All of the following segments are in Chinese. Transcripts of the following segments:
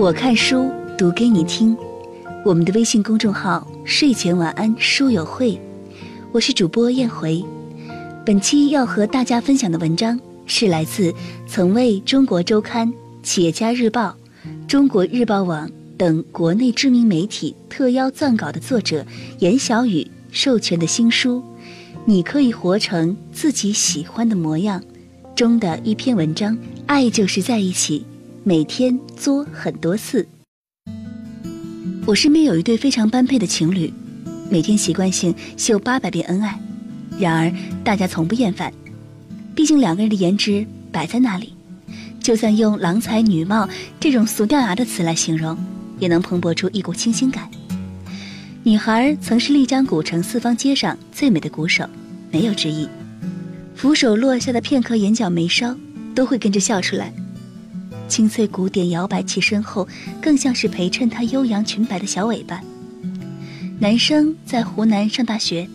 我看书读给你听，我们的微信公众号“睡前晚安书友会”，我是主播燕回。本期要和大家分享的文章是来自曾为《中国周刊》《企业家日报》《中国日报网》等国内知名媒体特邀撰稿的作者严小雨授权的新书《你可以活成自己喜欢的模样》中的一篇文章。爱就是在一起。每天作很多次。我身边有一对非常般配的情侣，每天习惯性秀八百遍恩爱，然而大家从不厌烦。毕竟两个人的颜值摆在那里，就算用郎才女貌这种俗掉牙的词来形容，也能蓬勃出一股清新感。女孩曾是丽江古城四方街上最美的鼓手，没有之一。扶手落下的片刻眼角眉梢，都会跟着笑出来。清脆鼓点摇摆其身后，更像是陪衬她悠扬裙摆的小尾巴。男生在湖南上大学，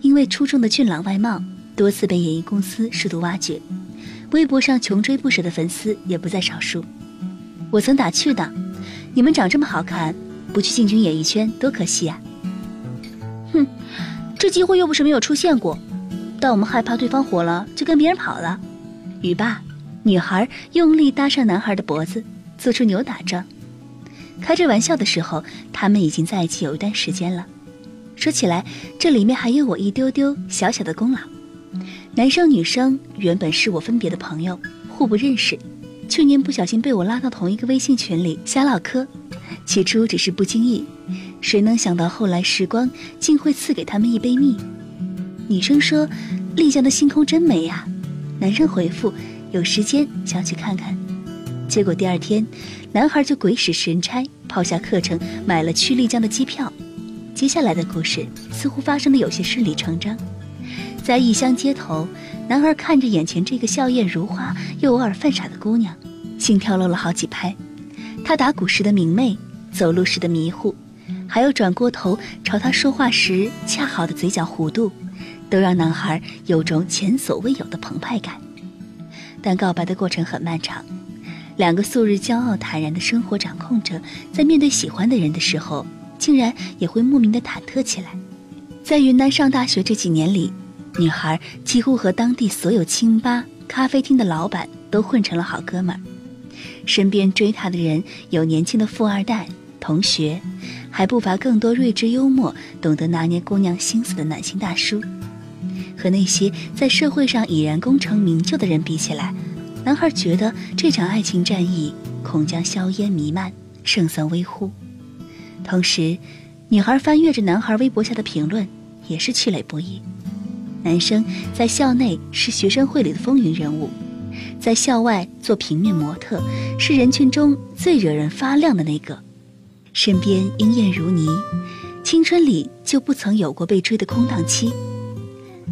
因为出众的俊朗外貌，多次被演艺公司试图挖掘，微博上穷追不舍的粉丝也不在少数。我曾打趣道：“你们长这么好看，不去进军演艺圈多可惜啊！”哼，这机会又不是没有出现过，但我们害怕对方火了就跟别人跑了。语罢。女孩用力搭上男孩的脖子，做出扭打状。开着玩笑的时候，他们已经在一起有一段时间了。说起来，这里面还有我一丢丢小小的功劳。男生女生原本是我分别的朋友，互不认识。去年不小心被我拉到同一个微信群里瞎唠嗑，起初只是不经意，谁能想到后来时光竟会赐给他们一杯蜜。女生说：“丽江的星空真美呀。”男生回复。有时间想去看看，结果第二天，男孩就鬼使神差抛下课程买了去丽江的机票。接下来的故事似乎发生的有些顺理成章。在异乡街头，男孩看着眼前这个笑靥如花又偶尔犯傻的姑娘，心跳漏了好几拍。他打鼓时的明媚，走路时的迷糊，还有转过头朝他说话时恰好的嘴角弧度，都让男孩有种前所未有的澎湃感。但告白的过程很漫长，两个素日骄傲坦然的生活掌控者，在面对喜欢的人的时候，竟然也会莫名的忐忑起来。在云南上大学这几年里，女孩几乎和当地所有清吧、咖啡厅的老板都混成了好哥们儿。身边追她的人有年轻的富二代、同学，还不乏更多睿智幽默、懂得拿捏姑娘心思的暖心大叔。和那些在社会上已然功成名就的人比起来，男孩觉得这场爱情战役恐将硝烟弥漫，胜算微乎。同时，女孩翻阅着男孩微博下的评论，也是气馁不已。男生在校内是学生会里的风云人物，在校外做平面模特，是人群中最惹人发亮的那个。身边莺燕如泥，青春里就不曾有过被追的空档期。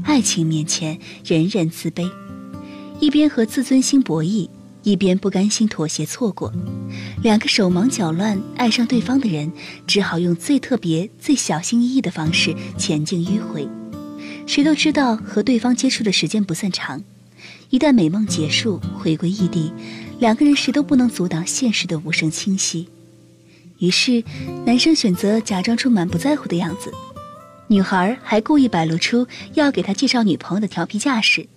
爱情面前，人人自卑，一边和自尊心博弈，一边不甘心妥协错过。两个手忙脚乱爱上对方的人，只好用最特别、最小心翼翼的方式前进迂回。谁都知道和对方接触的时间不算长，一旦美梦结束，回归异地，两个人谁都不能阻挡现实的无声侵袭。于是，男生选择假装出满不在乎的样子。女孩还故意摆露出要给他介绍女朋友的调皮架势，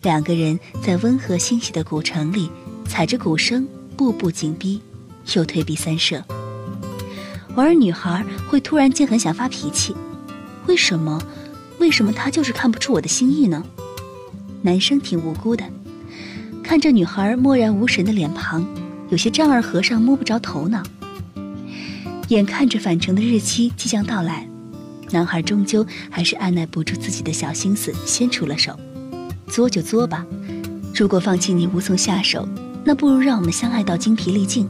两个人在温和欣喜的古城里，踩着鼓声步步紧逼，又退避三舍。偶尔，女孩会突然间很想发脾气，为什么？为什么他就是看不出我的心意呢？男生挺无辜的，看着女孩漠然无神的脸庞，有些丈二和尚摸不着头脑。眼看着返程的日期即将到来。男孩终究还是按耐不住自己的小心思，先出了手。作就作吧，如果放弃你无从下手，那不如让我们相爱到精疲力尽。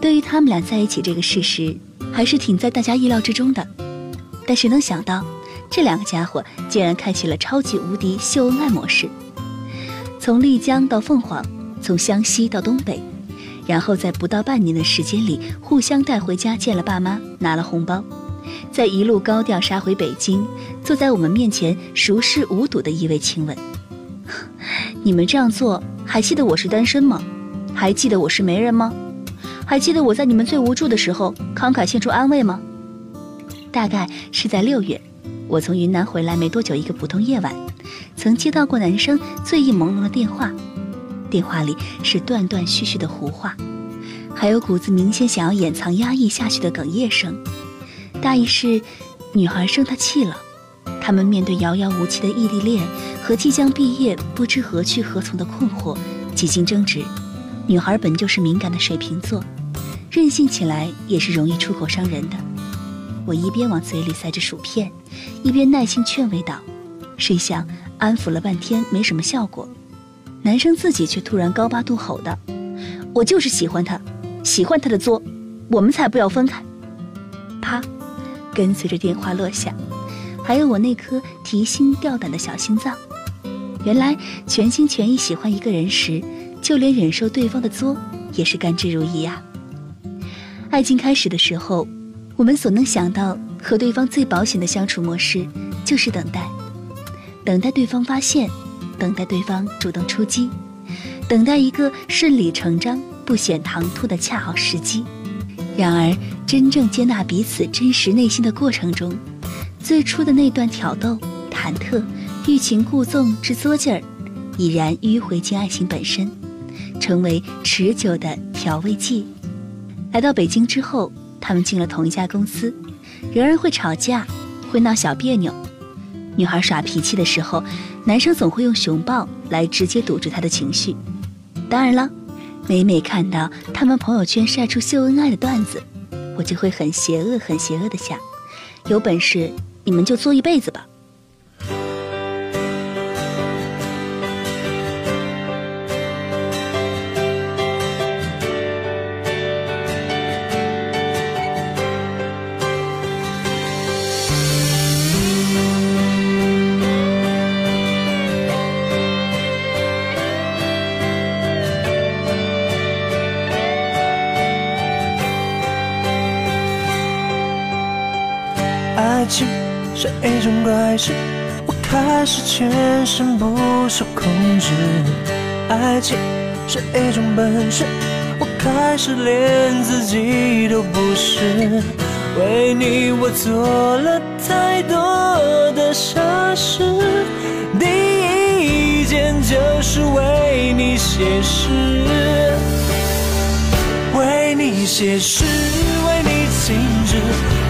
对于他们俩在一起这个事实，还是挺在大家意料之中的。但谁能想到，这两个家伙竟然开启了超级无敌秀恩爱模式。从丽江到凤凰，从湘西到东北，然后在不到半年的时间里，互相带回家见了爸妈，拿了红包。再一路高调杀回北京，坐在我们面前熟视无睹的一位亲吻。你们这样做，还记得我是单身吗？还记得我是媒人吗？还记得我在你们最无助的时候慷慨献出安慰吗？大概是在六月，我从云南回来没多久，一个普通夜晚，曾接到过男生醉意朦胧的电话，电话里是断断续续的胡话，还有股子明显想要掩藏压抑下去的哽咽声。大意是，女孩生他气了，他们面对遥遥无期的异地恋和即将毕业不知何去何从的困惑，几经争执。女孩本就是敏感的水瓶座，任性起来也是容易出口伤人的。我一边往嘴里塞着薯片，一边耐心劝慰道：“谁想安抚了半天没什么效果，男生自己却突然高八度吼道：‘我就是喜欢他，喜欢他的作，我们才不要分开！’，跟随着电话落下，还有我那颗提心吊胆的小心脏。原来全心全意喜欢一个人时。”就连忍受对方的作，也是甘之如饴呀。爱情开始的时候，我们所能想到和对方最保险的相处模式，就是等待，等待对方发现，等待对方主动出击，等待一个顺理成章、不显唐突的恰好时机。然而，真正接纳彼此真实内心的过程中，最初的那段挑逗、忐忑、欲擒故纵之作劲儿，已然迂回进爱情本身。成为持久的调味剂。来到北京之后，他们进了同一家公司，仍然会吵架，会闹小别扭。女孩耍脾气的时候，男生总会用熊抱来直接堵住她的情绪。当然了，每每看到他们朋友圈晒出秀恩爱的段子，我就会很邪恶、很邪恶的想：有本事你们就做一辈子吧。爱情是一种怪事，我开始全身不受控制。爱情是一种本事，我开始连自己都不是。为你我做了太多的傻事，第一件就是为你写诗，为你写诗，为你静止。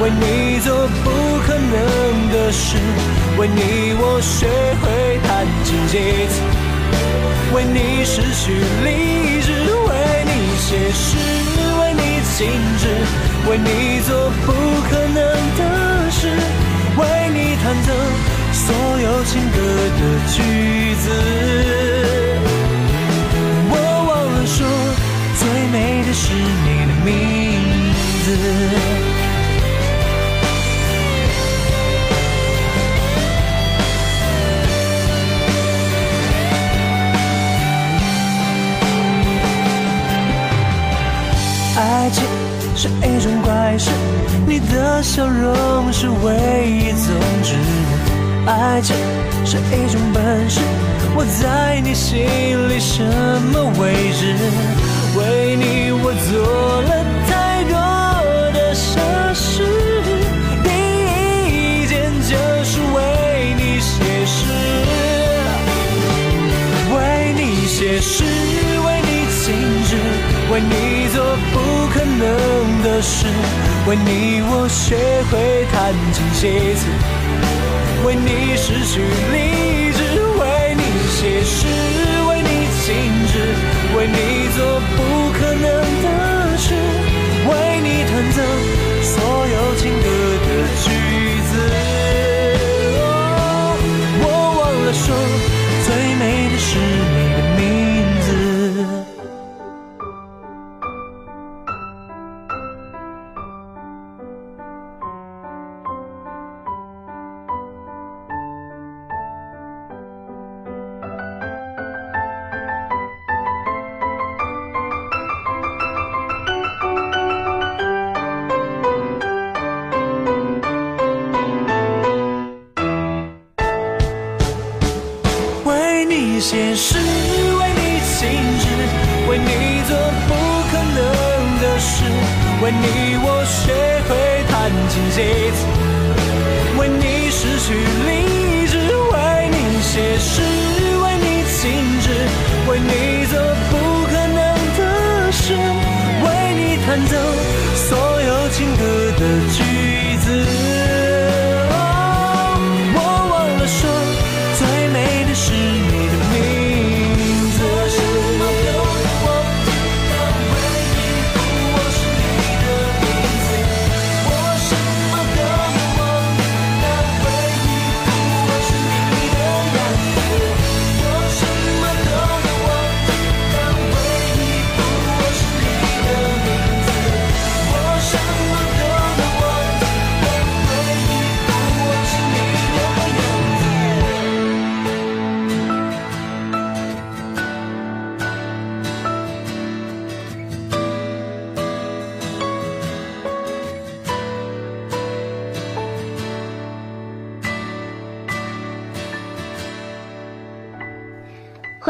为你做不可能的事，为你我学会弹琴几次，为你失去理智，为你写诗，为你静止，为你做不可能的事，为你弹奏所有情歌的句子。笑容是唯一宗旨。爱情是一种本事，我在你心里什么位置？为你我做了太多的傻事，第一件就是为你写诗，为你写诗，为你静止，为你做不。可能的事，为你学会弹琴写词，为你失去理智，为你写诗，为你静止，为你做不可能的事，为你弹奏为你写诗，为你静止，为你做不可能的事，为你我学会弹琴写字，为你失去理智，为你写诗，为你静止，为你做不可能的事，为你弹奏所有情歌的句子。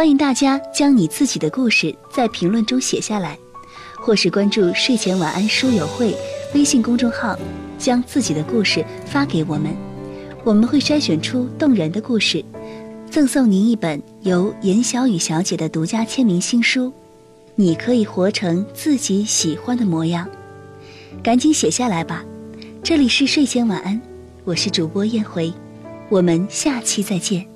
欢迎大家将你自己的故事在评论中写下来，或是关注“睡前晚安书友会”微信公众号，将自己的故事发给我们，我们会筛选出动人的故事，赠送您一本由严小雨小姐的独家签名新书。你可以活成自己喜欢的模样，赶紧写下来吧！这里是睡前晚安，我是主播燕回，我们下期再见。